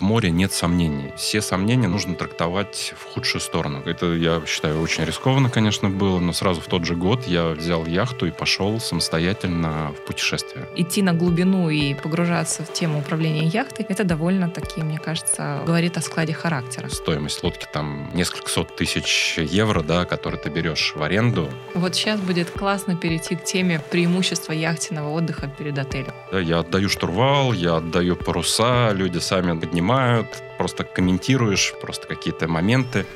В море нет сомнений. Все сомнения нужно трактовать в худшую сторону. Это, я считаю, очень рискованно, конечно, было, но сразу в тот же год я взял яхту и пошел самостоятельно в путешествие. Идти на глубину и погружаться в тему управления яхтой, это довольно таки, мне кажется, говорит о складе характера. Стоимость лодки там несколько сот тысяч евро, да, которые ты берешь в аренду. Вот сейчас будет классно перейти к теме преимущества яхтенного отдыха перед отелем. Да, я отдаю штурвал, я отдаю паруса, люди сами поднимают, просто комментируешь просто какие-то моменты.